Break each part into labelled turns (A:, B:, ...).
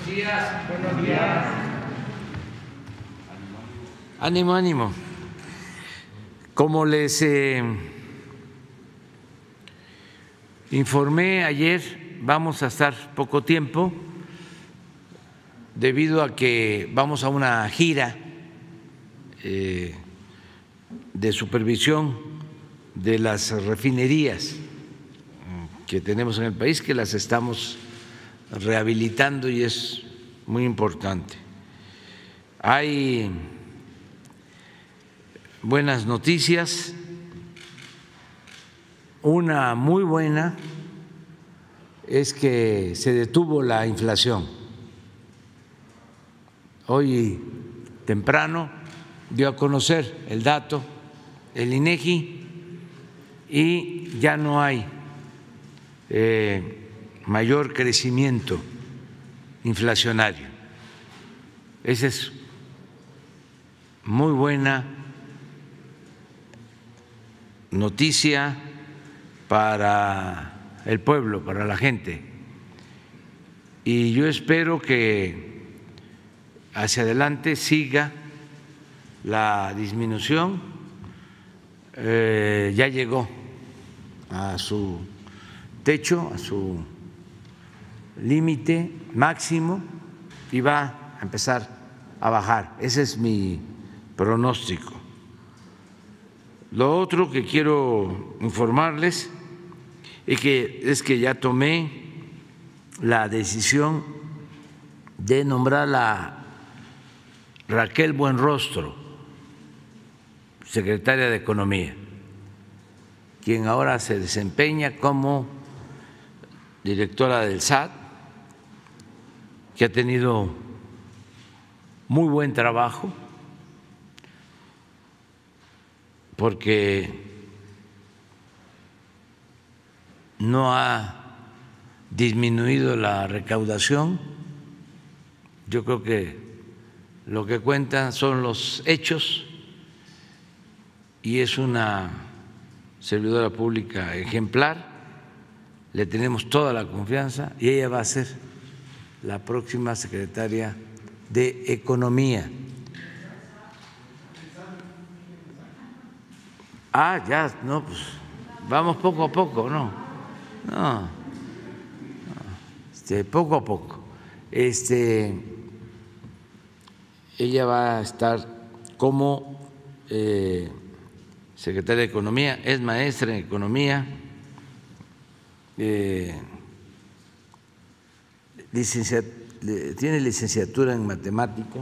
A: Buenos días. Buenos días. Ánimo, ánimo. Como les eh, informé ayer, vamos a estar poco tiempo debido a que vamos a una gira eh, de supervisión de las refinerías que tenemos en el país, que las estamos rehabilitando y es muy importante. Hay buenas noticias, una muy buena es que se detuvo la inflación. Hoy temprano dio a conocer el dato el INEGI y ya no hay eh, mayor crecimiento inflacionario. Esa es muy buena noticia para el pueblo, para la gente. Y yo espero que hacia adelante siga la disminución. Eh, ya llegó a su techo, a su límite máximo y va a empezar a bajar. Ese es mi pronóstico. Lo otro que quiero informarles es que, es que ya tomé la decisión de nombrar a Raquel Buenrostro, secretaria de Economía, quien ahora se desempeña como directora del SAT que ha tenido muy buen trabajo, porque no ha disminuido la recaudación. Yo creo que lo que cuentan son los hechos y es una servidora pública ejemplar. Le tenemos toda la confianza y ella va a ser la próxima secretaria de Economía. Ah, ya, no, pues vamos poco a poco, no, no, este, poco a poco. Este, ella va a estar como eh, secretaria de Economía, es maestra en Economía. Eh, tiene licenciatura en matemática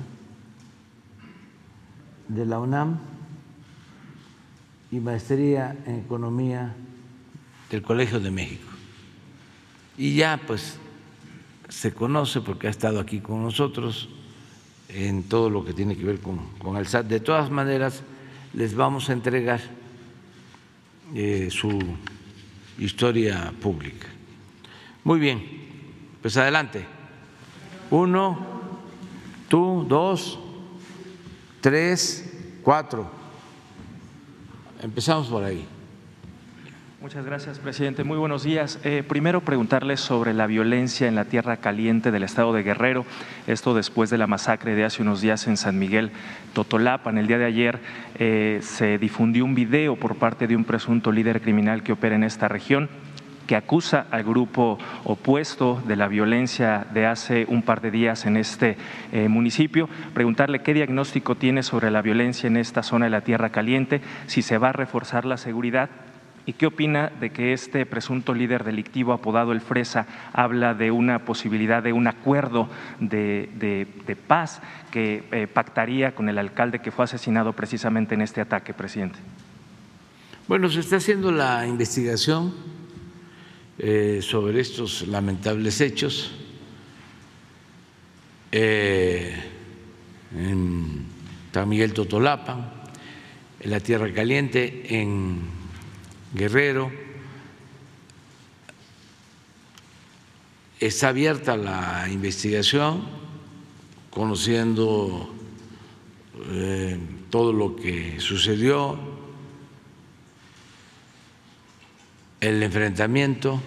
A: de la UNAM y maestría en economía del Colegio de México. Y ya pues se conoce porque ha estado aquí con nosotros en todo lo que tiene que ver con, el SAT. De todas maneras, les vamos a entregar eh, su historia pública. Muy bien. Pues adelante. Uno, tú, dos, tres, cuatro. Empezamos por ahí.
B: Muchas gracias, presidente. Muy buenos días. Eh, primero, preguntarle sobre la violencia en la tierra caliente del estado de Guerrero. Esto después de la masacre de hace unos días en San Miguel Totolapan. El día de ayer eh, se difundió un video por parte de un presunto líder criminal que opera en esta región que acusa al grupo opuesto de la violencia de hace un par de días en este eh, municipio, preguntarle qué diagnóstico tiene sobre la violencia en esta zona de la Tierra Caliente, si se va a reforzar la seguridad ¿Y qué opina de que este presunto líder delictivo apodado El Fresa habla de una posibilidad de un acuerdo de, paz que eh, pactaría con el alcalde que fue asesinado precisamente en este ataque, presidente?
A: Bueno, se está haciendo la investigación eh, sobre estos lamentables hechos eh, en San Miguel Totolapan, en la Tierra Caliente, en Guerrero. Está abierta la investigación, conociendo eh, todo lo que sucedió, el enfrentamiento,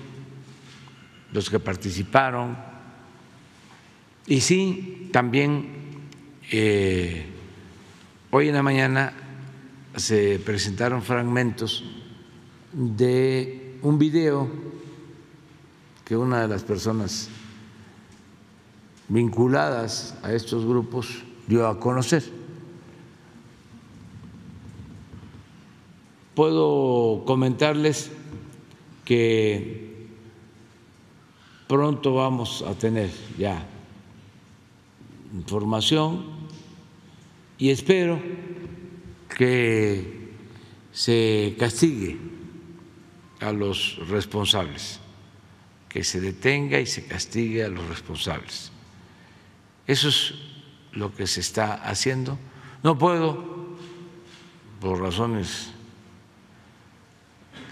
A: los que participaron Y sí, también eh, hoy en la mañana se presentaron fragmentos de un video que una de las personas vinculadas a estos grupos dio a conocer. Puedo comentarles que pronto vamos a tener ya información y espero que se castigue a los responsables, que se detenga y se castigue a los responsables. Eso es lo que se está haciendo. No puedo, por razones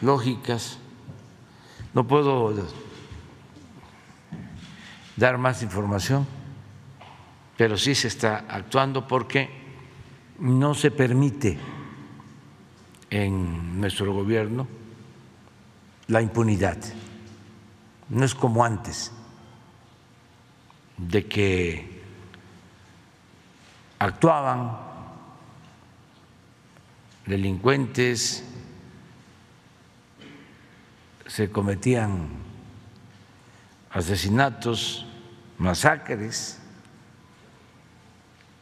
A: lógicas, no puedo dar más información, pero sí se está actuando porque no se permite en nuestro gobierno la impunidad. No es como antes, de que actuaban delincuentes, se cometían asesinatos, masacres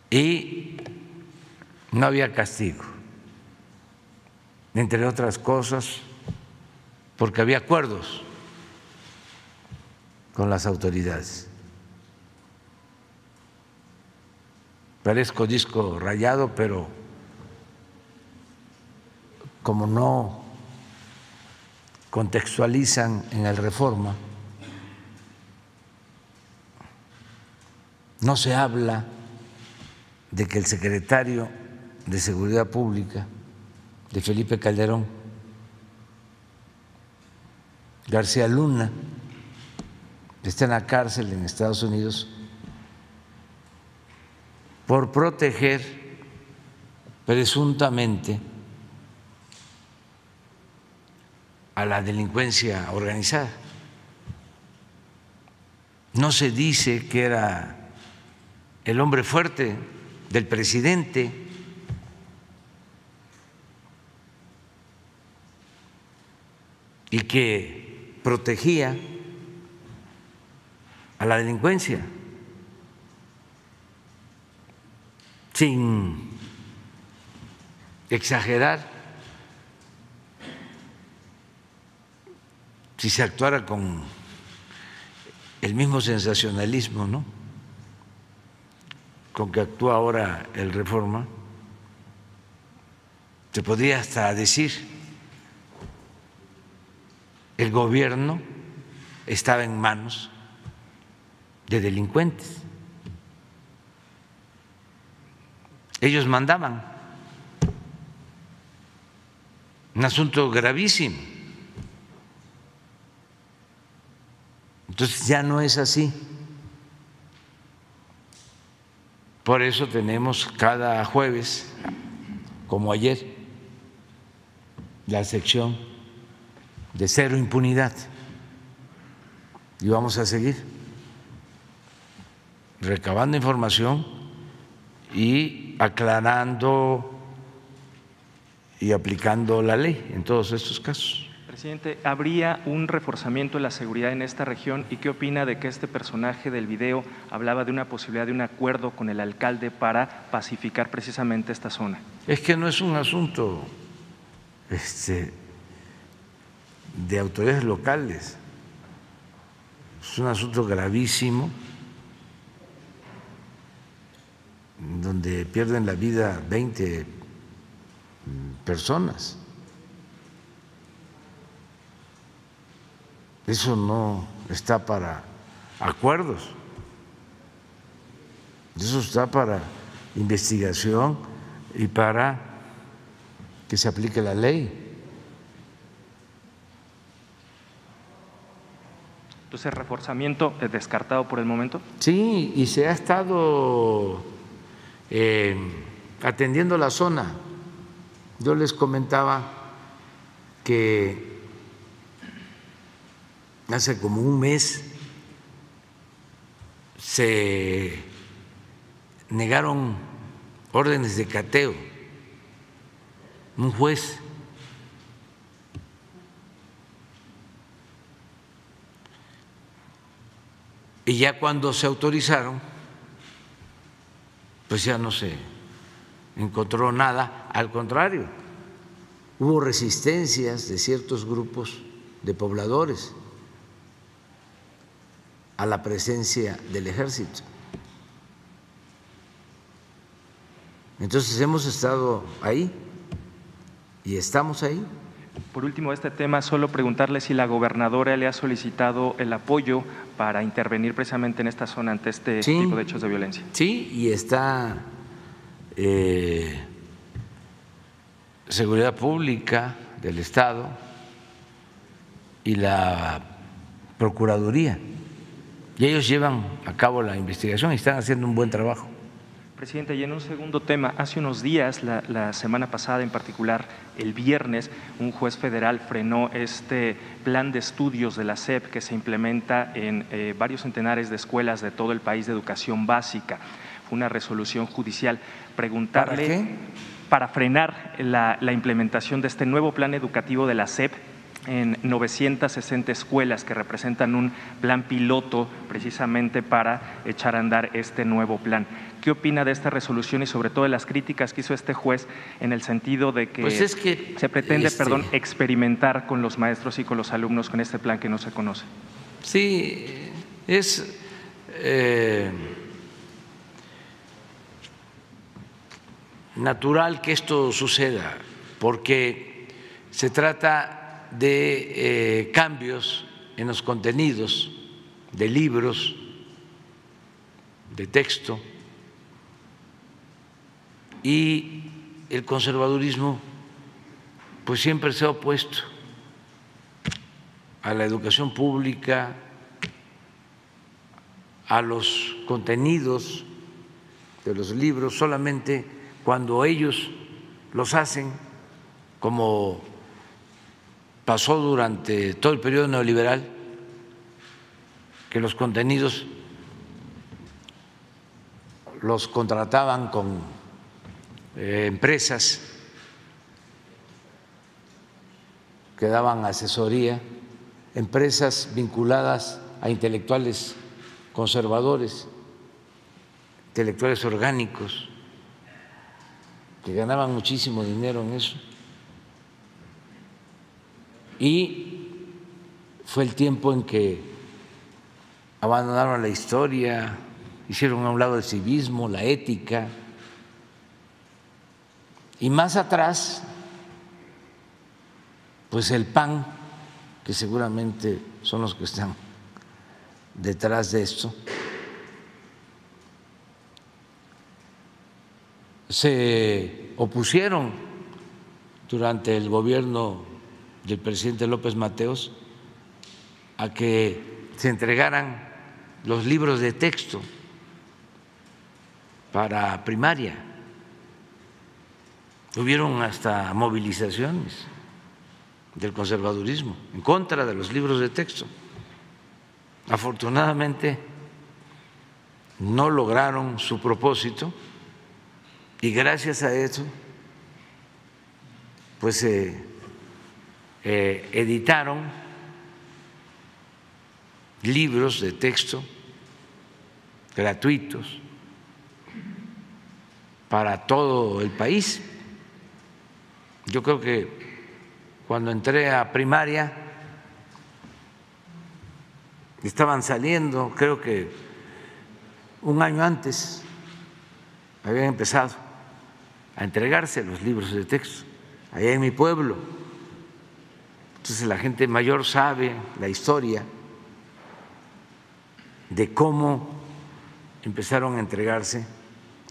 A: y no había castigo, entre otras cosas porque había acuerdos con las autoridades. Parezco disco rayado, pero como no contextualizan en el reforma, no se habla de que el secretario de Seguridad Pública de Felipe Calderón, García Luna, está en la cárcel en Estados Unidos por proteger presuntamente a la delincuencia organizada. No se dice que era el hombre fuerte del presidente. y que protegía a la delincuencia sin exagerar si se actuara con el mismo sensacionalismo, ¿no? Con que actúa ahora el Reforma, se podría hasta decir el gobierno estaba en manos de delincuentes. Ellos mandaban. Un asunto gravísimo. Entonces ya no es así. Por eso tenemos cada jueves, como ayer, la sección de cero impunidad. Y vamos a seguir recabando información y aclarando y aplicando la ley en todos estos casos.
B: Presidente, ¿habría un reforzamiento de la seguridad en esta región y qué opina de que este personaje del video hablaba de una posibilidad de un acuerdo con el alcalde para pacificar precisamente esta zona?
A: Es que no es un asunto este, de autoridades locales, es un asunto gravísimo donde pierden la vida 20 personas. Eso no está para acuerdos, eso está para investigación y para que se aplique la ley.
B: Entonces, reforzamiento es descartado por el momento.
A: Sí, y se ha estado eh, atendiendo la zona. Yo les comentaba que hace como un mes se negaron órdenes de cateo. Un juez. Y ya cuando se autorizaron, pues ya no se encontró nada, al contrario, hubo resistencias de ciertos grupos de pobladores a la presencia del ejército. Entonces hemos estado ahí y estamos ahí.
B: Por último, este tema, solo preguntarle si la gobernadora le ha solicitado el apoyo para intervenir precisamente en esta zona ante este tipo de hechos de violencia.
A: Sí, y está eh, Seguridad Pública del Estado y la Procuraduría. Y ellos llevan a cabo la investigación y están haciendo un buen trabajo.
B: Presidente, y en un segundo tema, hace unos días, la, semana pasada en particular, el viernes, un juez federal frenó este plan de estudios de la SEP que se implementa en eh, varios centenares de escuelas de todo el país de educación básica. Fue una resolución judicial. Preguntarle.
A: ¿Para qué?
B: Para frenar la, la implementación de este nuevo plan educativo de la SEP en 960 escuelas que representan un plan piloto precisamente para echar a andar este nuevo plan. ¿Qué opina de esta resolución y sobre todo de las críticas que hizo este juez en el sentido de que,
A: pues se
B: pretende, este perdón, experimentar con los maestros y con los alumnos con este plan que no se conoce?
A: Sí, es eh, natural que esto suceda porque se trata de eh, cambios en los contenidos de libros, de texto, y el conservadurismo pues siempre se ha opuesto a la educación pública, a los contenidos de los libros, solamente cuando ellos los hacen como pasó durante todo el periodo neoliberal que los contenidos los contrataban con eh, empresas que daban asesoría, empresas vinculadas a intelectuales conservadores, intelectuales orgánicos, que ganaban muchísimo dinero en eso y fue el tiempo en que abandonaron la historia, hicieron a un lado el civismo, la ética, y más atrás, pues el PAN, que seguramente son los que están detrás de esto, se opusieron durante el gobierno del presidente López Mateos a que se entregaran los libros de texto para primaria. Hubieron hasta movilizaciones del conservadurismo en contra de los libros de texto. Afortunadamente no lograron su propósito y gracias a eso pues se eh, editaron libros de texto gratuitos para todo el país. Yo creo que cuando entré a primaria estaban saliendo, creo que un año antes habían empezado a entregarse los libros de texto allá en mi pueblo. Entonces la gente mayor sabe la historia de cómo empezaron a entregarse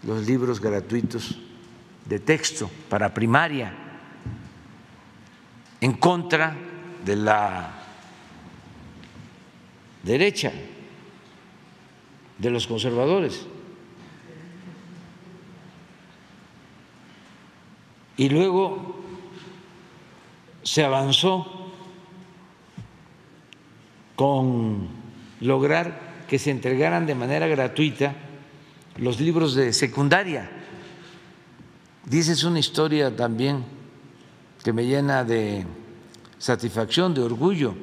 A: los libros gratuitos de texto para primaria en contra de la derecha, de los conservadores. Y luego se avanzó con lograr que se entregaran de manera gratuita los libros de secundaria. Dice, es una historia también que me llena de satisfacción, de orgullo,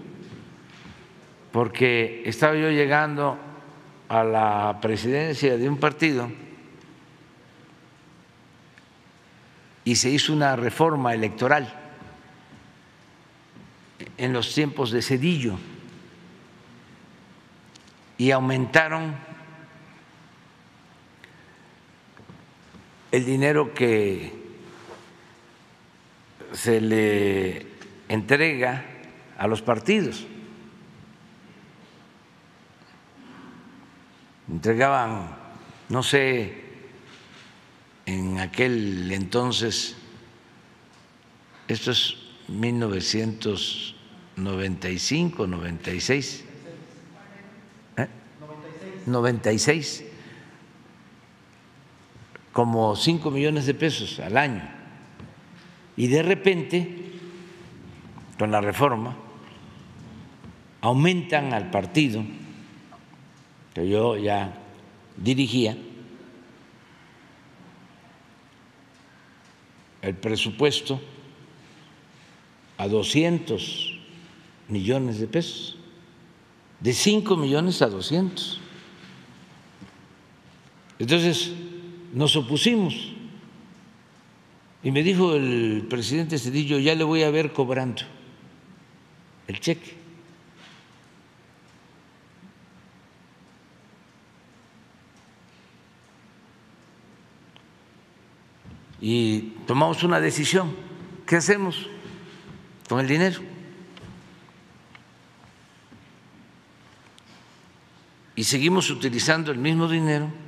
A: porque estaba yo llegando a la presidencia de un partido y se hizo una reforma electoral en los tiempos de Cedillo y aumentaron el dinero que se le entrega a los partidos. Entregaban, no sé, en aquel entonces, esto es 1995, 96, 96, como 5 millones de pesos al año. Y de repente, con la reforma, aumentan al partido que yo ya dirigía el presupuesto a 200 millones de pesos, de 5 millones a 200. Entonces nos opusimos y me dijo el presidente Cedillo, ya le voy a ver cobrando el cheque. Y tomamos una decisión. ¿Qué hacemos con el dinero? Y seguimos utilizando el mismo dinero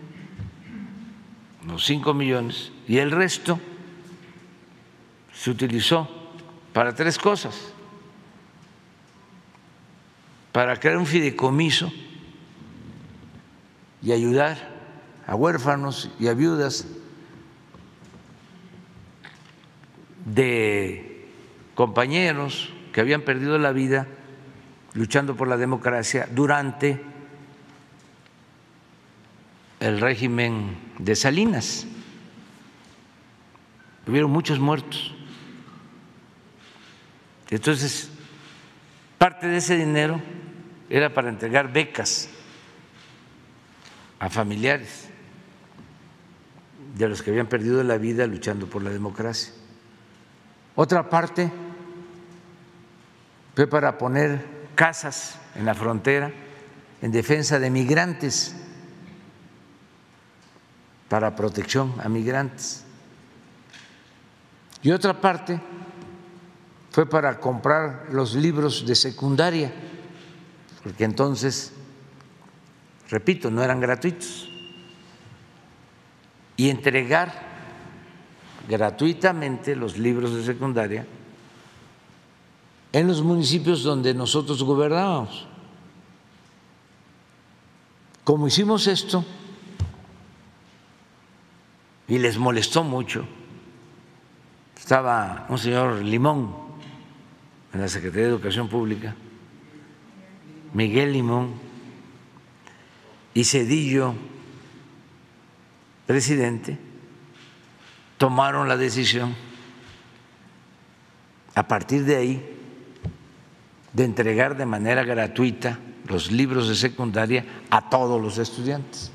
A: los 5 millones, y el resto se utilizó para tres cosas. Para crear un fideicomiso y ayudar a huérfanos y a viudas de compañeros que habían perdido la vida luchando por la democracia durante el régimen de Salinas. Hubieron muchos muertos. Entonces, parte de ese dinero era para entregar becas a familiares de los que habían perdido la vida luchando por la democracia. Otra parte fue para poner casas en la frontera en defensa de migrantes para protección a migrantes. Y otra parte fue para comprar los libros de secundaria, porque entonces, repito, no eran gratuitos, y entregar gratuitamente los libros de secundaria en los municipios donde nosotros gobernábamos. Como hicimos esto, y les molestó mucho. Estaba un señor Limón en la Secretaría de Educación Pública, Miguel Limón y Cedillo, presidente, tomaron la decisión a partir de ahí de entregar de manera gratuita los libros de secundaria a todos los estudiantes.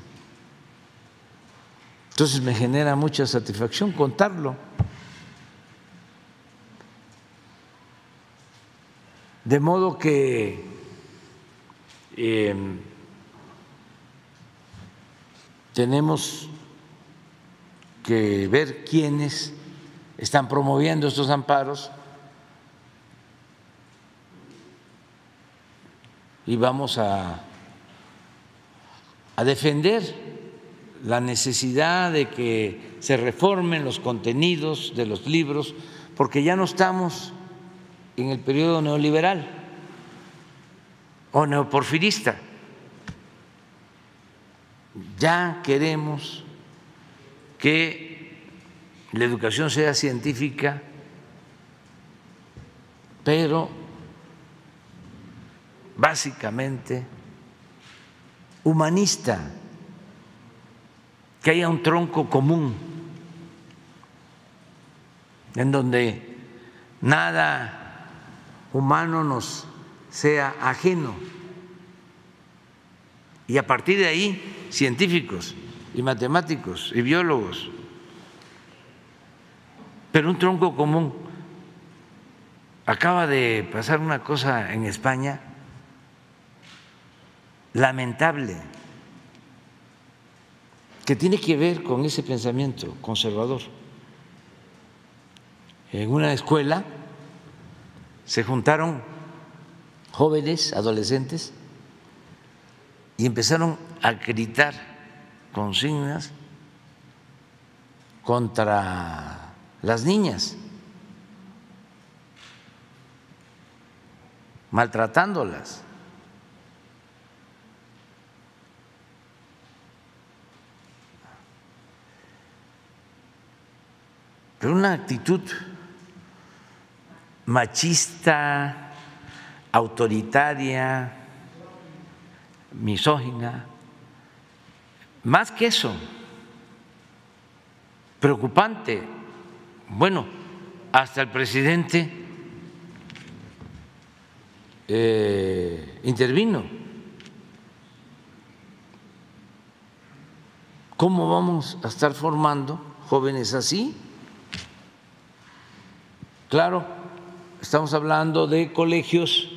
A: Entonces me genera mucha satisfacción contarlo. De modo que em, tenemos que ver quiénes están promoviendo estos amparos y vamos a, a defender la necesidad de que se reformen los contenidos de los libros, porque ya no estamos en el periodo neoliberal o neoporfirista. Ya queremos que la educación sea científica, pero básicamente humanista, que haya un tronco común en donde nada humano nos sea ajeno. Y a partir de ahí, científicos y matemáticos y biólogos, pero un tronco común. Acaba de pasar una cosa en España lamentable que tiene que ver con ese pensamiento conservador. En una escuela se juntaron jóvenes, adolescentes, y empezaron a gritar consignas contra las niñas, maltratándolas. Pero una actitud machista, autoritaria, misógina, más que eso, preocupante. Bueno, hasta el presidente eh, intervino. ¿Cómo vamos a estar formando jóvenes así? Claro, estamos hablando de colegios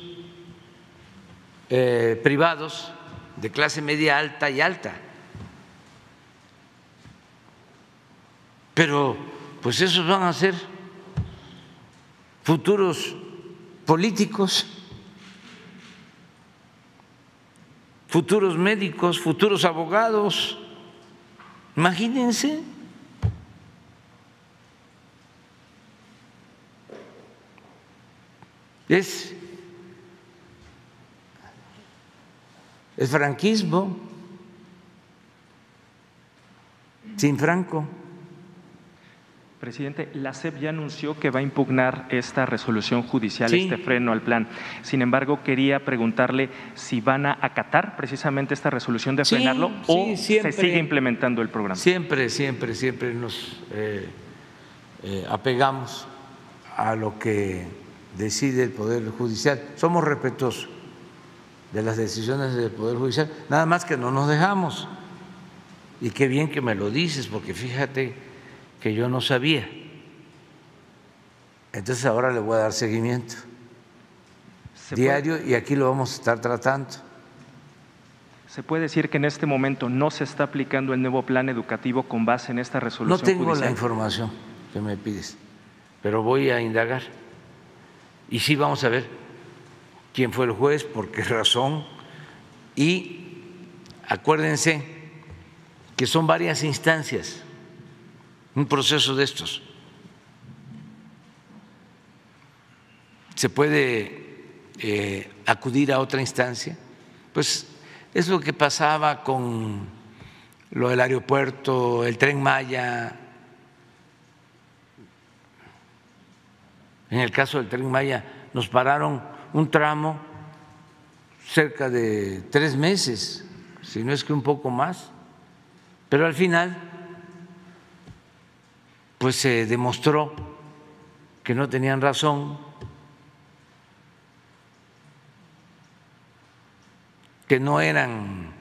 A: eh, privados de clase media alta y alta. Pero pues esos van a ser futuros políticos, futuros médicos, futuros abogados. Imagínense. Es el franquismo sin Franco.
B: Presidente, la SEP ya anunció que va a impugnar esta resolución judicial, este freno al plan. Sin embargo, quería preguntarle si van a acatar precisamente esta resolución de frenarlo o se sigue implementando el programa.
A: Siempre, siempre, siempre nos eh, eh, apegamos a lo que decide el Poder Judicial. Somos respetuosos de las decisiones del Poder Judicial, nada más que no nos dejamos. Y qué bien que me lo dices, porque fíjate que yo no sabía. Entonces ahora le voy a dar seguimiento diario y aquí lo vamos a estar tratando.
B: ¿Se puede decir que en este momento no se está aplicando el nuevo plan educativo con base en esta resolución?
A: No tengo la información que me pides, pero voy a indagar. Y sí vamos a ver quién fue el juez, por qué razón. Y acuérdense que son varias instancias, un proceso de estos. Se puede eh, acudir a otra instancia. Pues es lo que pasaba con lo del aeropuerto, el tren Maya, En el caso del tren Maya nos pararon un tramo cerca de tres meses, si no es que un poco más, pero al final pues se demostró que no tenían razón, que no eran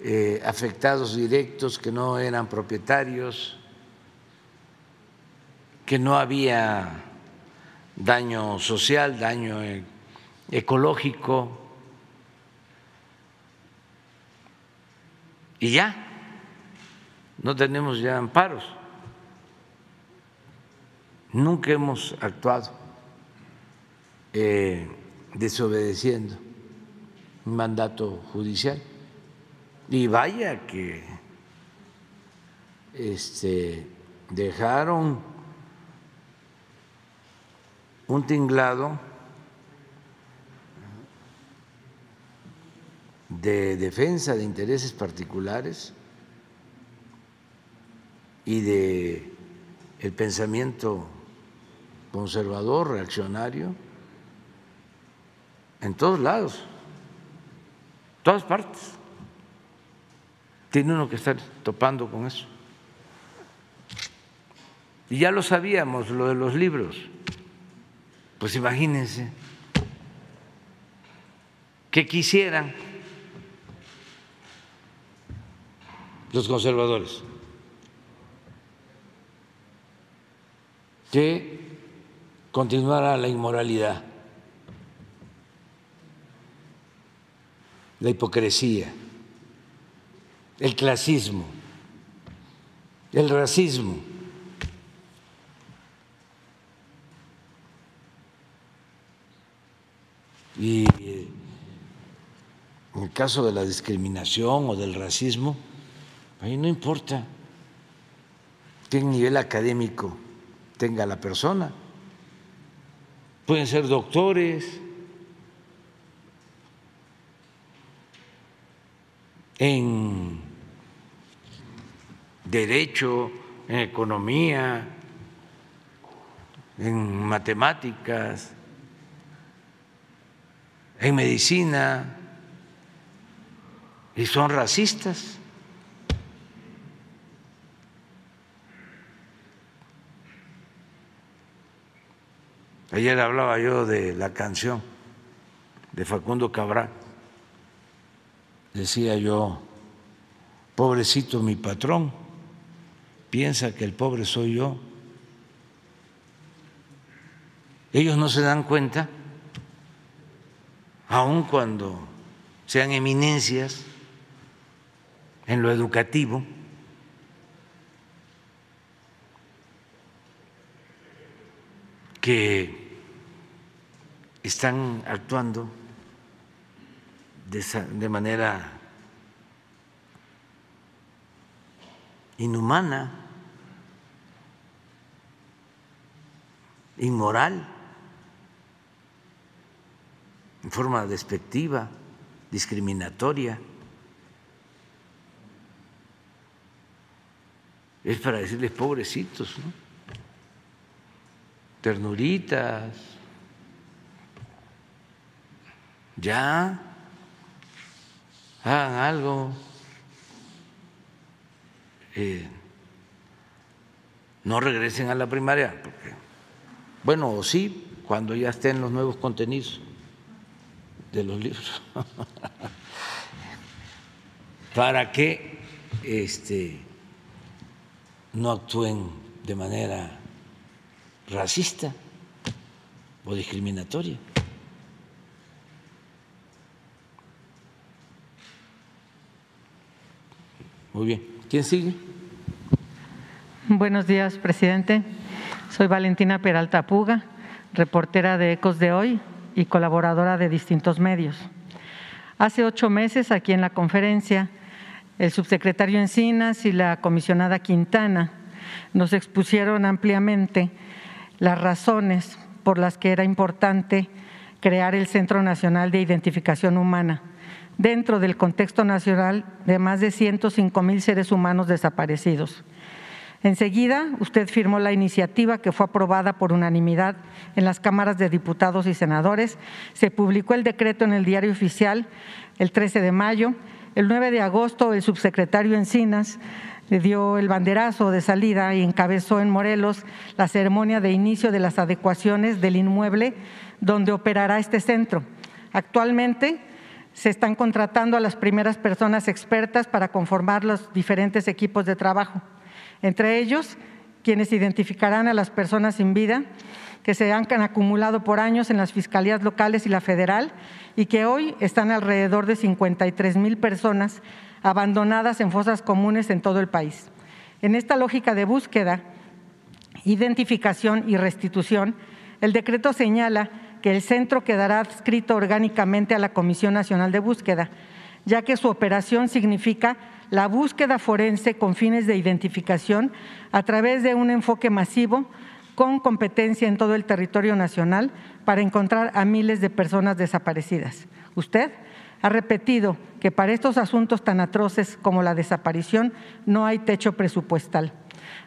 A: eh, afectados directos, que no eran propietarios, que no había daño social, daño e-, ecológico. Y ya, no tenemos ya amparos. Nunca hemos actuado eh, desobedeciendo un mandato judicial. Y vaya que este, dejaron un tinglado de defensa de intereses particulares y de el pensamiento conservador, reaccionario, en todos lados, todas partes. tiene uno que estar topando con eso. Y ya lo sabíamos, lo de los libros. Pues imagínense. Que quisieran los conservadores. Que continuara la inmoralidad, la hipocresía, el clasismo, el racismo. Y en el caso de la discriminación o del racismo, ahí no importa qué nivel académico tenga la persona. Pueden ser doctores en derecho, en economía, en matemáticas, en medicina, y son racistas. Ayer hablaba yo de la canción de Facundo Cabral. Decía yo, pobrecito mi patrón, piensa que el pobre soy yo. Ellos no se dan cuenta, aun cuando sean eminencias, en lo educativo, que están actuando de, manera inhumana, inmoral, forma despectiva, discriminatoria. es para decirles pobrecitos, ¿no? ternuritas, ya, hagan algo, eh, no regresen a la primaria, porque, bueno, o sí, cuando ya estén los nuevos contenidos de los libros, para que este, no actúen de manera racista o discriminatoria. Muy bien. ¿Quién sigue?
C: Buenos días, presidente. Soy Valentina Peralta Puga, reportera de Ecos de Hoy y colaboradora de distintos medios. Hace ocho meses, aquí en la conferencia, el subsecretario Encinas y la comisionada Quintana nos expusieron ampliamente las razones por las que era importante crear el Centro Nacional de Identificación Humana dentro del contexto nacional de más de 105 mil seres humanos desaparecidos. Enseguida, usted firmó la iniciativa que fue aprobada por unanimidad en las cámaras de diputados y senadores. Se publicó el decreto en el diario oficial el 13 de mayo el 9 de agosto, el subsecretario Encinas dio el banderazo de salida y encabezó en Morelos la ceremonia de inicio de las adecuaciones del inmueble donde operará este centro. Actualmente se están contratando a las primeras personas expertas para conformar los diferentes equipos de trabajo, entre ellos quienes identificarán a las personas sin vida que se han acumulado por años en las fiscalías locales y la federal y que hoy están alrededor de 53 mil personas abandonadas en fosas comunes en todo el país. En esta lógica de búsqueda, identificación y restitución, el decreto señala que el centro quedará adscrito orgánicamente a la Comisión Nacional de Búsqueda, ya que su operación significa la búsqueda forense con fines de identificación a través de un enfoque masivo con competencia en todo el territorio nacional para encontrar a miles de personas desaparecidas. Usted ha repetido que para estos asuntos tan atroces como la desaparición no hay techo presupuestal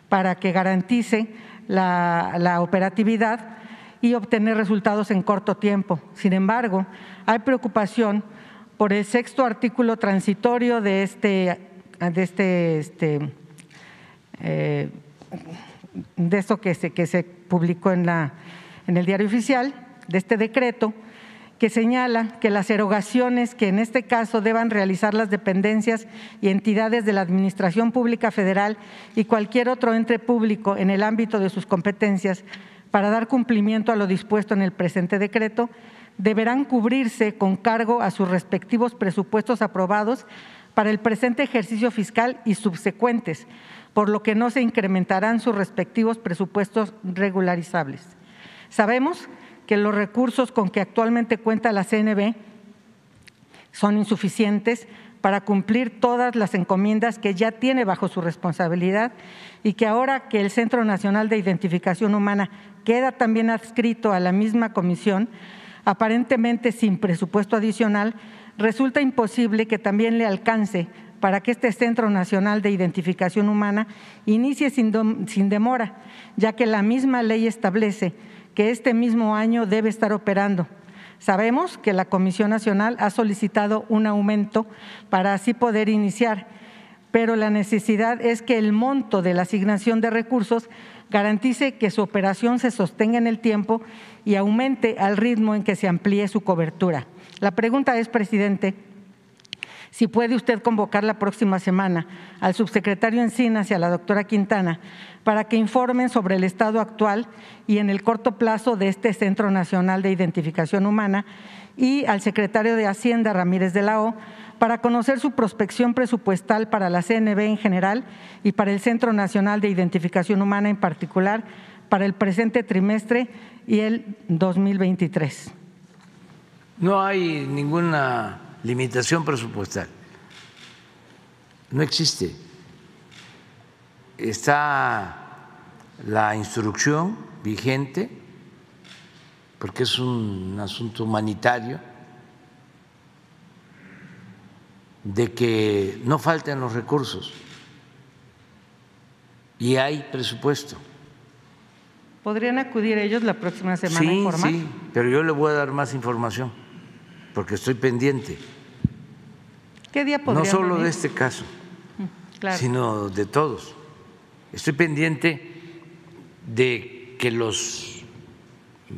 C: para que garantice la, operatividad y obtener resultados en corto tiempo. Sin embargo, hay preocupación por el sexto artículo transitorio de este de este, este eh, de esto que se, que se publicó en, la, en el diario oficial, de este decreto, que señala que las erogaciones que en este caso deban realizar las dependencias y entidades de la Administración Pública Federal y cualquier otro ente público en el ámbito de sus competencias para dar cumplimiento a lo dispuesto en el presente decreto, deberán cubrirse con cargo a sus respectivos presupuestos aprobados para el presente ejercicio fiscal y subsecuentes, por lo que no se incrementarán sus respectivos presupuestos regularizables. Sabemos que los recursos con que actualmente cuenta la CNB son insuficientes para cumplir todas las encomiendas que ya tiene bajo su responsabilidad y que ahora que el Centro Nacional de Identificación Humana queda también adscrito a la misma comisión, aparentemente sin presupuesto adicional, resulta imposible que también le alcance para que este Centro Nacional de Identificación Humana inicie sin, demora, ya que la misma ley establece que este mismo año debe estar operando. Sabemos que la Comisión Nacional ha solicitado un aumento para así poder iniciar, pero la necesidad es que el monto de la asignación de recursos garantice que su operación se sostenga en el tiempo y aumente al ritmo en que se amplíe su cobertura. La pregunta es, presidente, si puede usted convocar la próxima semana al subsecretario Encinas y a la doctora Quintana para que informen sobre el estado actual y en el corto plazo de este Centro Nacional de Identificación Humana y al secretario de Hacienda Ramírez de la O para conocer su prospección presupuestal para la CNB en general y para el Centro Nacional de Identificación Humana en particular para el presente trimestre y el 2023.
A: No hay ninguna limitación presupuestal. No existe. Está la instrucción vigente, porque es un asunto humanitario, de que no falten los recursos y hay presupuesto.
C: ¿Podrían acudir ellos la próxima semana a informar?
A: Sí, pero yo le voy a dar más información, porque estoy pendiente.
C: ¿Qué día
A: No solo de este caso, mm, sino de todos. Estoy pendiente de que los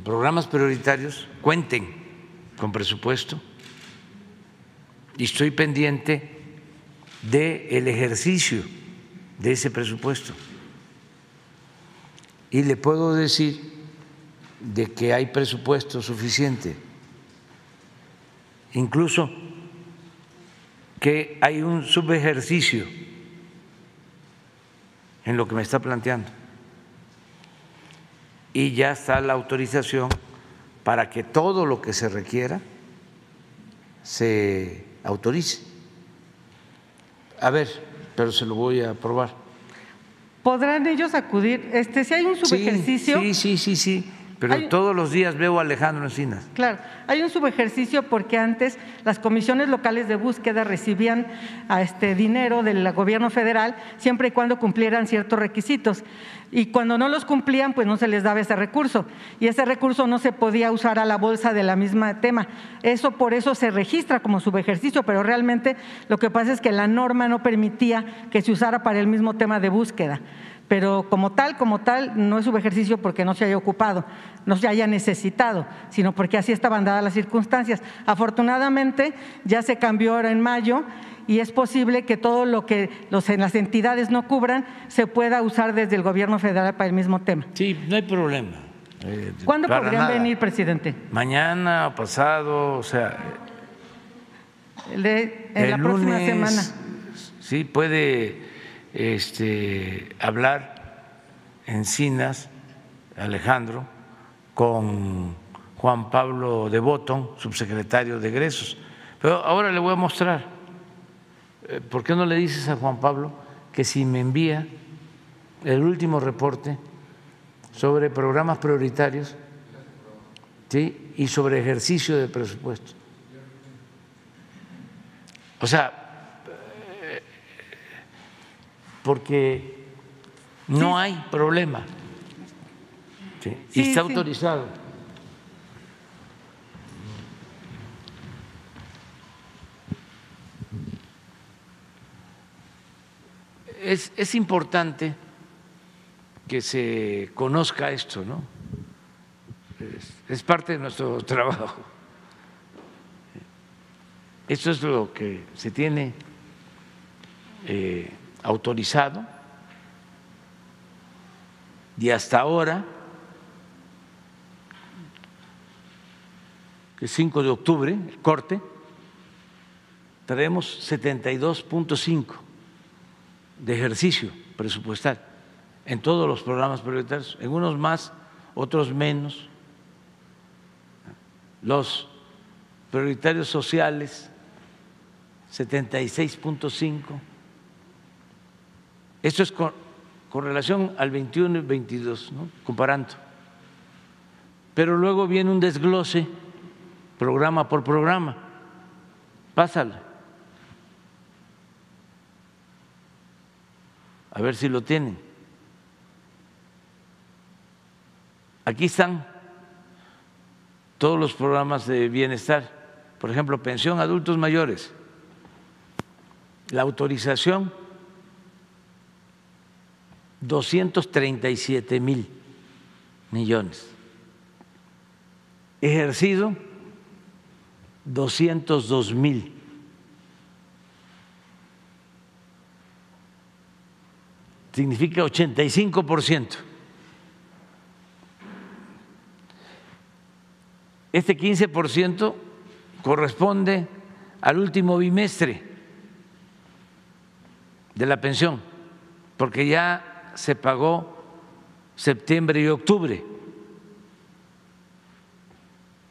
A: programas prioritarios cuenten con presupuesto y estoy pendiente del ejercicio de ese presupuesto. Y le puedo decir de que hay presupuesto suficiente. Incluso que hay un subejercicio en lo que me está planteando. Y ya está la autorización para que todo lo que se requiera se autorice. A ver, pero se lo voy a aprobar.
C: ¿Podrán ellos acudir? Este, si hay un subejercicio.
A: Sí, sí, sí, sí. Pero todos los días veo a Alejandro Encinas.
C: Claro, hay un subejercicio porque antes las comisiones locales de búsqueda recibían a este dinero del gobierno federal siempre y cuando cumplieran ciertos requisitos. Y cuando no los cumplían, pues no se les daba ese recurso. Y ese recurso no se podía usar a la bolsa de la misma tema. Eso por eso se registra como subejercicio, pero realmente lo que pasa es que la norma no permitía que se usara para el mismo tema de búsqueda pero como tal, como tal, no es subejercicio porque no se haya ocupado, no se haya necesitado, sino porque así estaban dadas las circunstancias. Afortunadamente ya se cambió ahora en mayo y es posible que todo lo que los, las entidades no cubran se pueda usar desde el gobierno federal para el mismo tema.
A: Sí, no hay problema.
C: Eh, ¿Cuándo podrían venir, presidente?
A: Mañana o pasado, o sea.
C: en la próxima semana.
A: Sí, puede este, hablar Encinas, Alejandro, con Juan Pablo de Botón, subsecretario de egresos. Pero ahora le voy a mostrar, eh, ¿por qué no le dices a Juan Pablo que si me envía el último reporte sobre programas prioritarios ¿sí? y sobre ejercicio de presupuesto? O sea, porque no hay problema. y está autorizado. es, es importante que se conozca esto, ¿no? Es, es parte de nuestro trabajo. Esto es lo que se tiene eh, autorizado y hasta ahora, es 5 de octubre, el corte, tenemos 72.5 de ejercicio presupuestal en todos los programas prioritarios, en unos más, otros menos. Los prioritarios sociales, 76.5. Esto es con, relación al 21 y 22, ¿no? comparando. Pero luego viene un desglose, programa por programa. Pásalo. A ver si lo tienen. Aquí están todos los programas de bienestar, por ejemplo, pensión a adultos mayores, la autorización 237 mil millones, ejercido 202 mil. Significa 85 por ciento. Este 15% corresponde al último bimestre de la pensión, porque ya se pagó septiembre y octubre.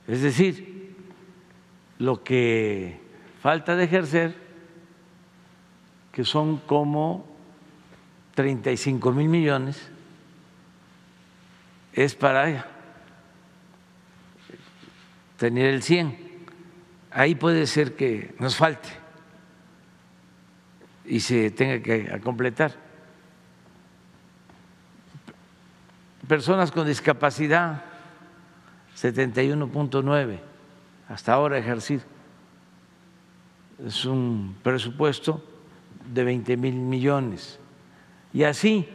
A: Es decir, lo que falta de ejercer, que son como 35 mil millones, es para tener el 100. Ahí puede ser que nos falte y se tenga que completar. Personas con discapacidad, 71.9, hasta ahora ejercido. Es un presupuesto de 20 mil millones. Y así,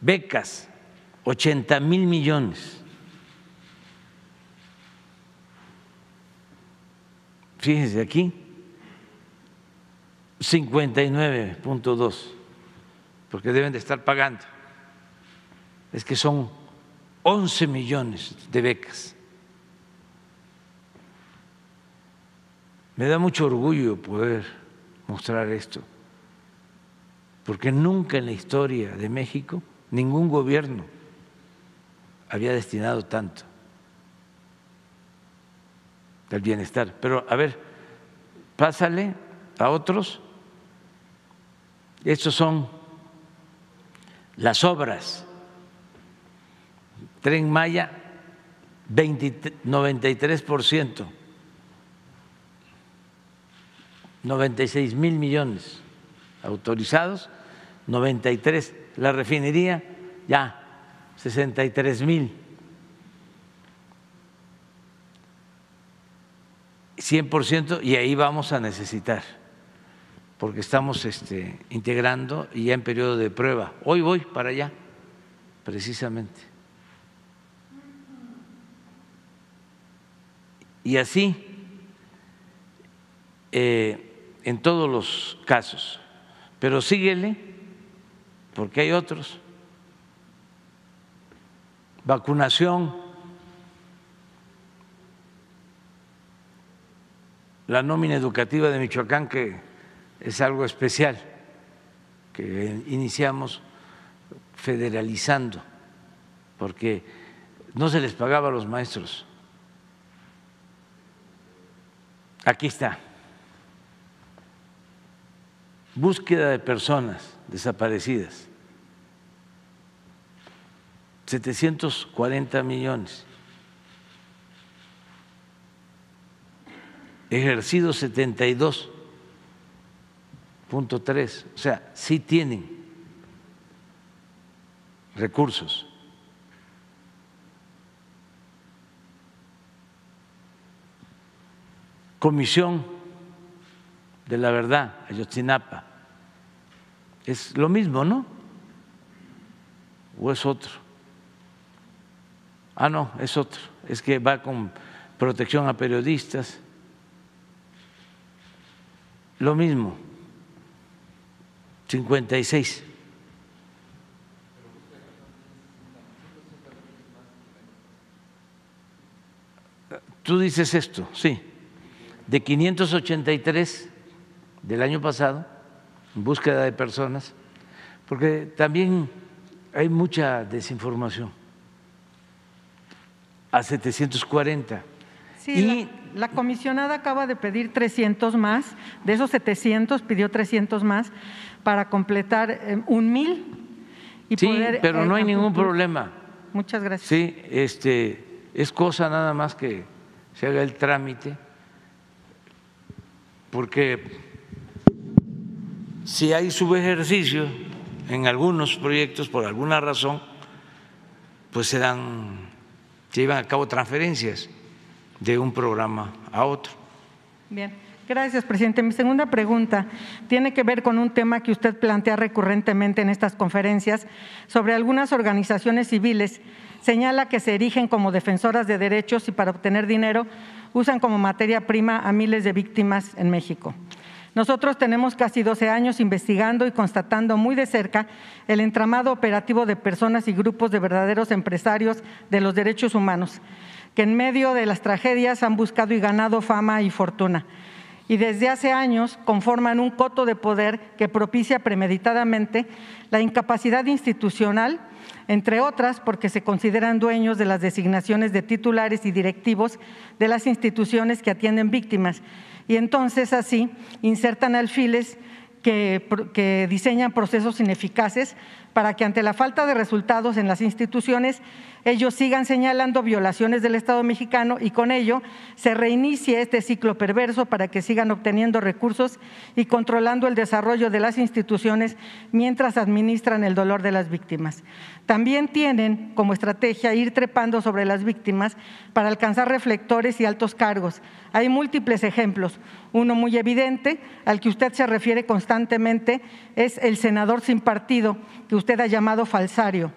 A: becas, 80 mil millones Fíjense aquí, 59.2, porque deben de estar pagando. Es que son 11 millones de becas. Me da mucho orgullo poder mostrar esto, porque nunca en la historia de México ningún gobierno había destinado tanto del bienestar. Pero a ver, pásale a otros. Estos son las obras. Tren Maya, 93%, 96 mil millones autorizados, 93. La refinería, ya, 63 mil 100% y ahí vamos a necesitar, porque estamos este, integrando y ya en periodo de prueba. Hoy voy para allá, precisamente. Y así, eh, en todos los casos, pero síguele, porque hay otros. Vacunación la nómina educativa de Michoacán, que es algo especial, que iniciamos federalizando, porque no se les pagaba a los maestros. Aquí está. Búsqueda de personas desaparecidas. 740 millones. ejercido 72.3, o sea, sí tienen recursos. Comisión de la Verdad, Ayotzinapa, Es lo mismo, ¿no? ¿O es otro? Ah, no, es otro. Es que va con protección a periodistas. Lo mismo. 56. Tú dices esto, sí, de 583 del año pasado, en búsqueda de personas, porque también hay mucha desinformación, a 740.
C: Sí, y la, comisionada acaba de pedir 300 más, de esos 700 pidió 300 más para completar eh, un mil.
A: Y sí, pero no hay eh, ningún problema.
C: Muchas gracias.
A: Sí, este, es cosa nada más que se haga el trámite, porque si hay subejercicio en algunos proyectos por alguna razón, pues se dan, se llevan a cabo transferencias de un programa a otro.
C: Bien. Gracias, presidente. Mi segunda pregunta tiene que ver con un tema que usted plantea recurrentemente en estas conferencias sobre algunas organizaciones civiles señala que se erigen como defensoras de derechos y para obtener dinero usan como materia prima a miles de víctimas en México. Nosotros tenemos casi 12 años investigando y constatando muy de cerca el entramado operativo de personas y grupos de verdaderos empresarios de los derechos humanos, que en medio de las tragedias han buscado y ganado fama y fortuna. Y desde hace años conforman un coto de poder que propicia premeditadamente la incapacidad institucional entre otras porque se consideran dueños de las designaciones de titulares y directivos de las instituciones que atienden víctimas. Y entonces así insertan alfiles que, que diseñan procesos ineficaces para que ante la falta de resultados en las instituciones ellos sigan señalando violaciones del Estado mexicano y con ello se reinicie este ciclo perverso para que sigan obteniendo recursos y controlando el desarrollo de las instituciones mientras administran el dolor de las víctimas. También tienen como estrategia ir trepando sobre las víctimas para alcanzar reflectores y altos cargos. Hay múltiples ejemplos. Uno muy evidente, al que usted se refiere constantemente, es el senador sin partido, que usted ha llamado falsario.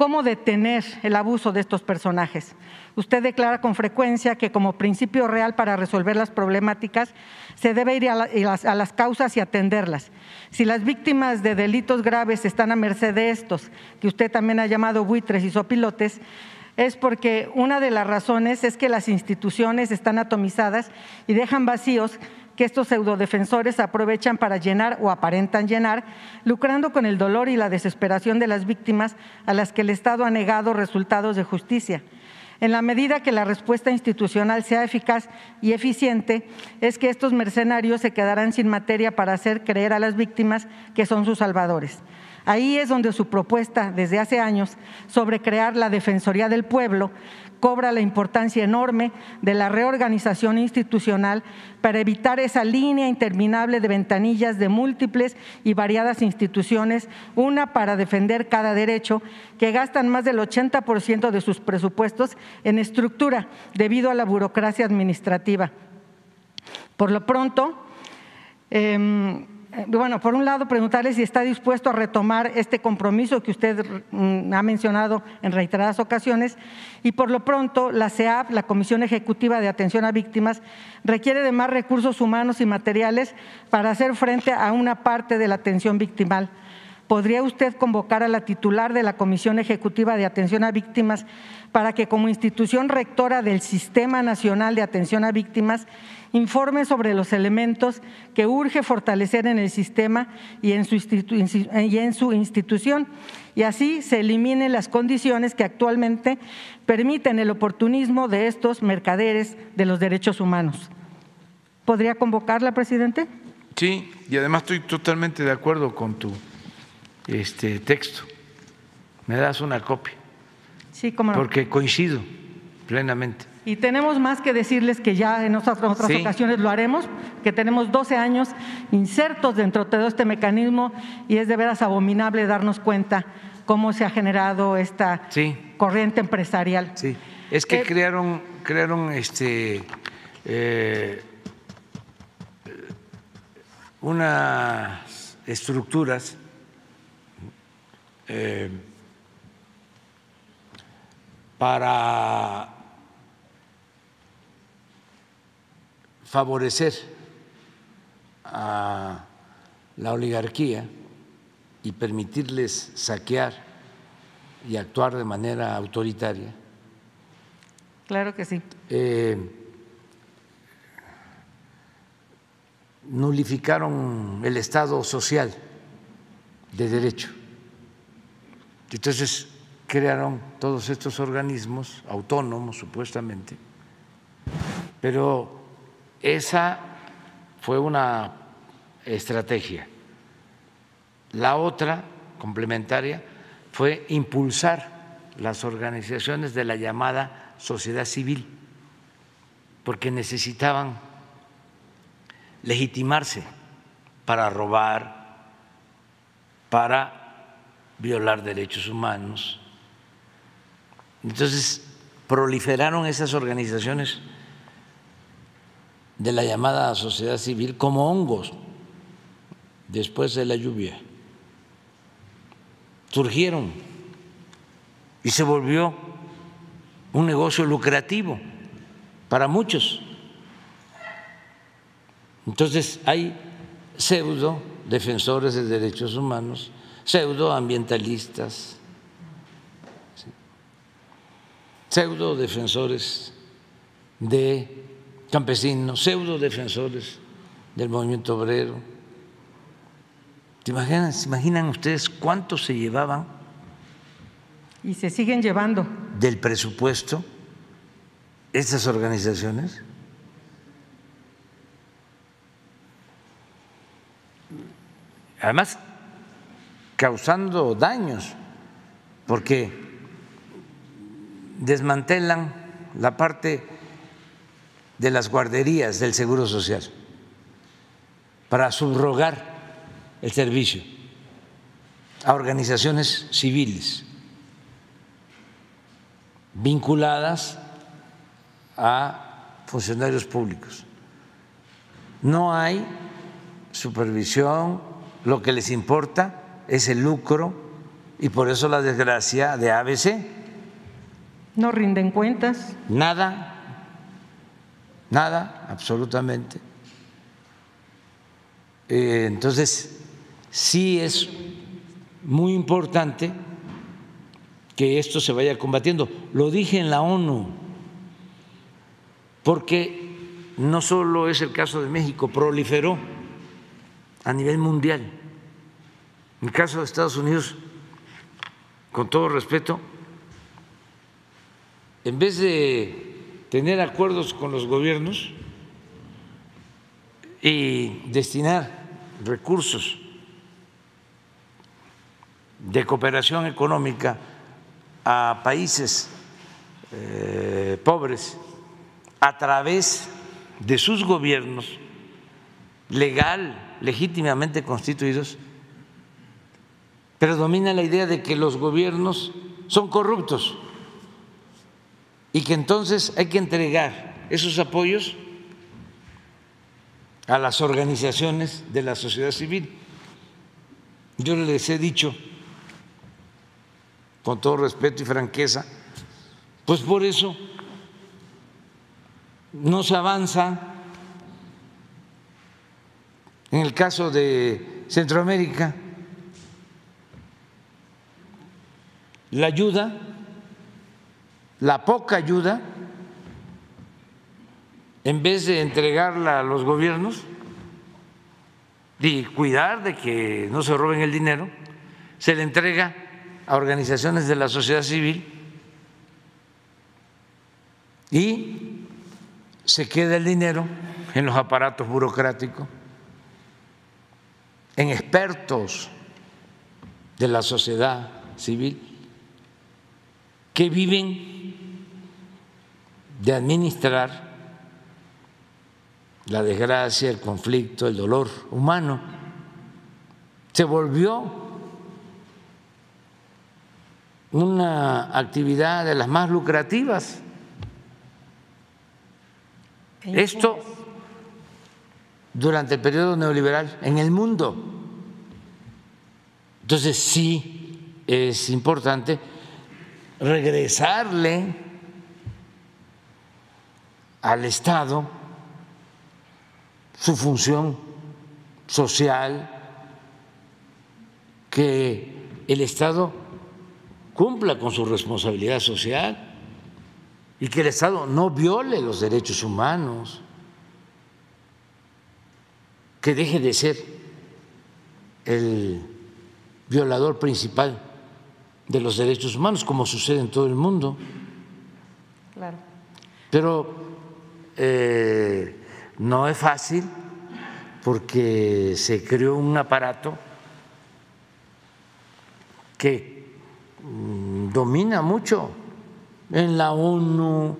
C: ¿Cómo detener el abuso de estos personajes? Usted declara con frecuencia que como principio real para resolver las problemáticas se debe ir a, las, causas y atenderlas. Si las víctimas de delitos graves están a merced de estos, que usted también ha llamado buitres y sopilotes, es porque una de las razones es que las instituciones están atomizadas y dejan vacíos que estos pseudodefensores aprovechan para llenar o aparentan llenar, lucrando con el dolor y la desesperación de las víctimas a las que el Estado ha negado resultados de justicia. En la medida que la respuesta institucional sea eficaz y eficiente, es que estos mercenarios se quedarán sin materia para hacer creer a las víctimas que son sus salvadores. Ahí es donde su propuesta desde hace años sobre crear la Defensoría del Pueblo cobra la importancia enorme de la reorganización institucional para evitar esa línea interminable de ventanillas de múltiples y variadas instituciones, una para defender cada derecho, que gastan más del 80% de sus presupuestos en estructura debido a la burocracia administrativa. Por lo pronto, eh, bueno, por un lado, preguntarle si está dispuesto a retomar este compromiso que usted mm, ha mencionado en reiteradas ocasiones y por lo pronto la CEAP, la Comisión Ejecutiva de Atención a Víctimas, requiere de más recursos humanos y materiales para hacer frente a una parte de la atención victimal. ¿Podría usted convocar a la titular de la Comisión Ejecutiva de Atención a Víctimas para que como institución rectora del Sistema Nacional de Atención a Víctimas informe sobre los elementos que urge fortalecer en el sistema y en su, institución y así se eliminen las condiciones que actualmente permiten el oportunismo de estos mercaderes de los derechos humanos. ¿Podría convocarla, presidente?
A: Sí, y además estoy totalmente de acuerdo con tu este, texto. Me das una copia.
C: Sí, cómo no.
A: Porque coincido plenamente.
C: Y tenemos más que decirles que ya en otras, ocasiones lo haremos, que tenemos 12 años insertos dentro de todo este mecanismo y es de veras abominable darnos cuenta cómo se ha generado esta corriente empresarial.
A: Sí, es que eh, crearon, crearon este, eh, unas estructuras eh, para favorecer a la oligarquía y permitirles saquear y actuar de manera autoritaria.
C: Claro que sí.
A: Eh, nulificaron el Estado social de derecho. Entonces crearon todos estos organismos autónomos, supuestamente, pero esa fue una estrategia. La otra, complementaria, fue impulsar las organizaciones de la llamada sociedad civil, porque necesitaban legitimarse para robar, para violar derechos humanos. Entonces proliferaron esas organizaciones de la llamada sociedad civil como hongos después de la lluvia. Surgieron y se volvió un negocio lucrativo para muchos. Entonces hay pseudo defensores de derechos humanos, pseudo ambientalistas, pseudo defensores de campesinos, pseudo defensores del movimiento obrero. ¿Te imaginan, ¿Se imaginan ustedes cuánto se llevaban?
C: Y se siguen llevando.
A: Del presupuesto estas organizaciones. Además, causando daños, porque desmantelan la parte de las guarderías del Seguro Social para subrogar el servicio a organizaciones civiles vinculadas a funcionarios públicos. No hay supervisión, lo que les importa es el lucro y por eso la desgracia de ABC.
C: No rinden cuentas.
A: Nada, nada, absolutamente. Eh, entonces, sí es muy importante que esto se vaya combatiendo. Lo dije en la ONU, porque no solo es el caso de México, proliferó a nivel mundial. En el caso de Estados Unidos, con todo respeto, en vez de tener acuerdos con los gobiernos y destinar recursos de cooperación económica a países eh, pobres a través de sus gobiernos legal, legítimamente constituidos, predomina la idea de que los gobiernos son corruptos y que entonces hay que entregar esos apoyos a las organizaciones de la sociedad civil. Yo les he dicho con todo respeto y franqueza, pues por eso no se avanza. En el caso de Centroamérica, la ayuda, la poca ayuda, en vez de entregarla a los gobiernos y cuidar de que no se roben el dinero, se le entrega a organizaciones de la sociedad civil y se queda el dinero en los aparatos burocráticos, en expertos de la sociedad civil que viven de administrar la desgracia, el conflicto, el dolor humano. Se volvió una actividad de las más lucrativas. Esto durante el periodo neoliberal en el mundo. Entonces sí es importante regresarle al Estado su función social, que el Estado cumpla con su responsabilidad social y que el Estado no viole los derechos humanos, que deje de ser el violador principal de los derechos humanos, como sucede en todo el mundo.
C: Claro.
A: Pero eh, no es fácil porque se creó un aparato que mm, domina mucho en la ONU,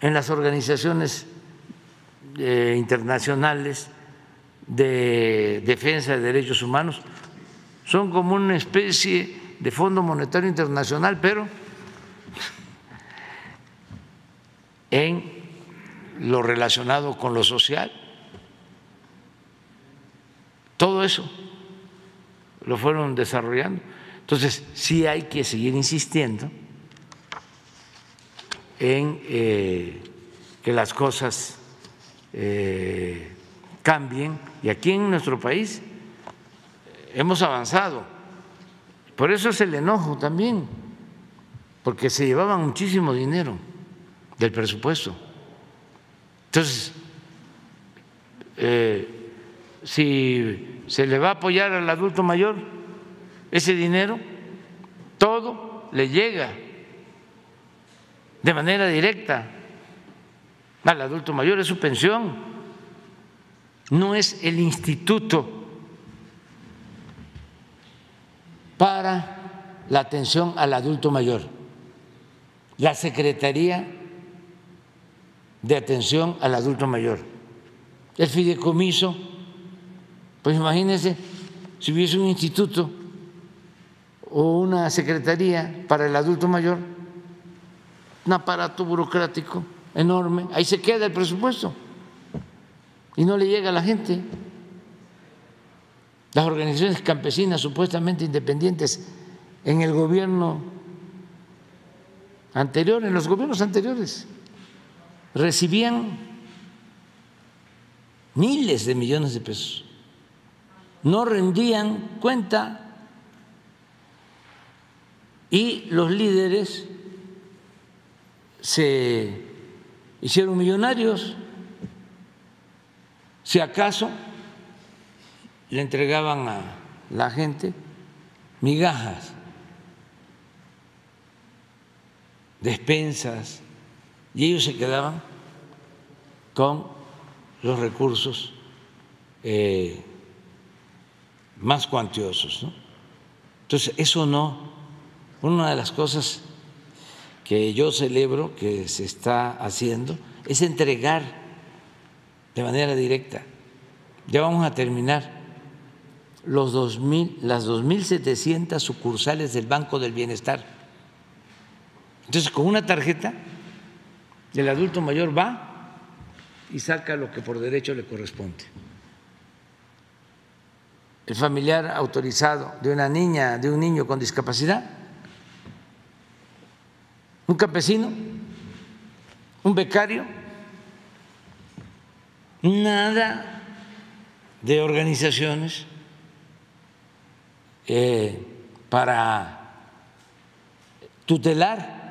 A: en las organizaciones eh, internacionales de defensa de derechos humanos, son como una especie de Fondo Monetario Internacional, pero en lo relacionado con lo social. Todo eso lo fueron desarrollando. Entonces, sí hay que seguir insistiendo en eh, que las cosas eh, cambien y aquí en nuestro país hemos avanzado por eso es el enojo también, porque se llevaban muchísimo dinero del presupuesto. Entonces, eh, si se le va a apoyar al adulto mayor, ese dinero, todo le llega de manera directa al adulto mayor, es su pensión, no es el instituto para la atención al adulto mayor, la Secretaría de Atención al Adulto Mayor, el fideicomiso, pues imagínense si hubiese un instituto o una secretaría para el adulto mayor, un aparato burocrático enorme, ahí se queda el presupuesto y no le llega a la gente. Las organizaciones campesinas supuestamente independientes en el gobierno anterior, en los gobiernos anteriores, recibían miles de millones de pesos, no rendían cuenta. Y los líderes se hicieron millonarios, si acaso le entregaban a la gente migajas, despensas, y ellos se quedaban con los recursos eh, más cuantiosos. Entonces, eso no, una de las cosas que yo celebro que se está haciendo es entregar de manera directa. Ya vamos a terminar los 2000, las 2.700 sucursales del Banco del Bienestar. Entonces, con una tarjeta, el adulto mayor va y saca lo que por derecho le corresponde. El familiar autorizado de una niña, de un niño con discapacidad, un campesino, un becario, nada de organizaciones eh, para tutelar.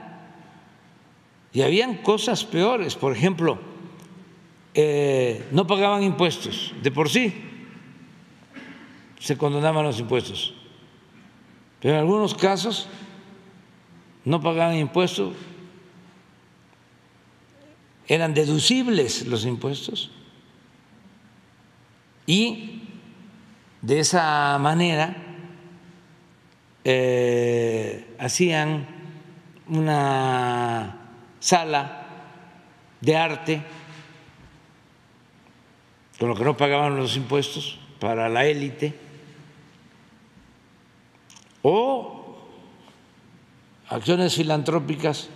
A: Y habían cosas peores, por ejemplo, eh, no pagaban impuestos de por sí, se condonaban los impuestos, pero en algunos casos no pagaban impuestos, eran deducibles los impuestos y de esa manera eh, hacían una sala de arte con lo que no pagaban los impuestos para la élite, o acciones filantrópicas,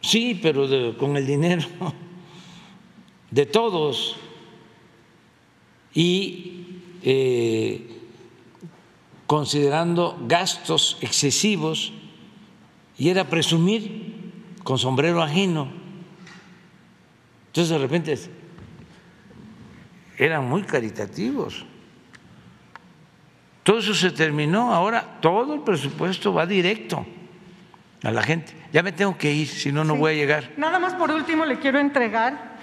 A: sí, pero con el dinero de todos. Y eh, considerando gastos excesivos y era presumir con sombrero ajeno. Entonces de repente eran muy caritativos. Todo eso se terminó, ahora todo el presupuesto va directo a la gente. Ya me tengo que ir, si no, no voy a llegar.
C: Nada más por último le quiero entregar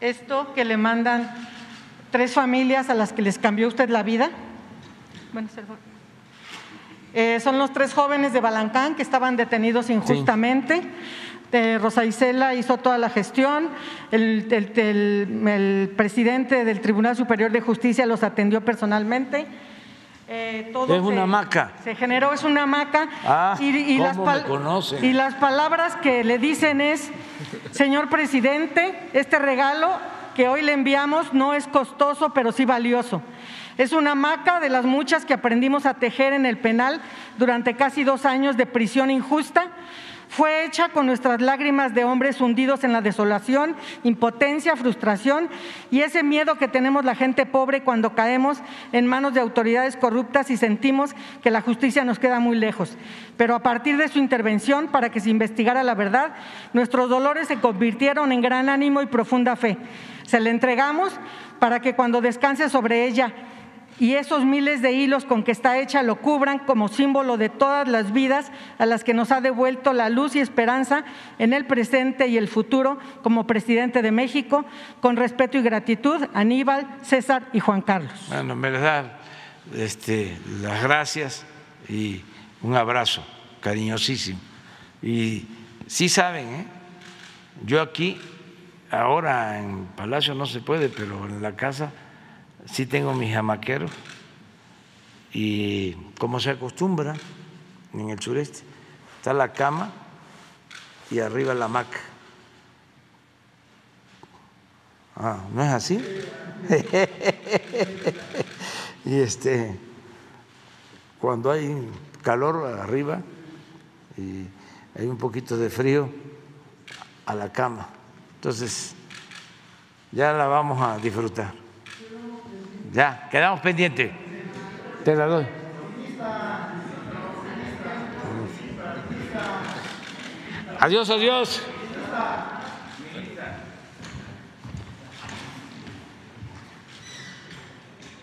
C: esto que le mandan tres familias a las que les cambió usted la vida. Bueno, eh, son los tres jóvenes de Balancán que estaban detenidos injustamente. Rosa Isela hizo toda la gestión, el, el, presidente del Tribunal Superior de Justicia los atendió personalmente.
A: Eh, es una hamaca.
C: Se generó, es una hamaca.
A: Ah, y, las
C: y las palabras que le dicen es, señor presidente, este regalo que hoy le enviamos no es costoso, pero sí valioso. Es una hamaca de las muchas que aprendimos a tejer en el penal durante casi dos años de prisión injusta fue hecha con nuestras lágrimas de hombres hundidos en la desolación, impotencia, frustración y ese miedo que tenemos la gente pobre cuando caemos en manos de autoridades corruptas y sentimos que la justicia nos queda muy lejos. Pero a partir de su intervención para que se investigara la verdad, nuestros dolores se convirtieron en gran ánimo y profunda fe. Se le entregamos para que cuando descanse sobre ella y esos miles de hilos con que está hecha lo cubran como símbolo de todas las vidas a las que nos ha devuelto la luz y esperanza en el presente y el futuro como presidente de México, con respeto y gratitud, Aníbal, César y Juan Carlos.
A: Bueno, les da este, las gracias y un abrazo cariñosísimo. Y sí saben, ¿eh? yo aquí, ahora en Palacio no se puede, pero en la casa sí tengo mis hamaqueros y como se acostumbra en el sureste, está la cama y arriba la hamaca. Ah, ¿no es así? y este, cuando hay calor arriba y hay un poquito de frío, a la cama. Entonces, ya la vamos a disfrutar. Ya, quedamos pendientes. Te la doy. Adiós, adiós.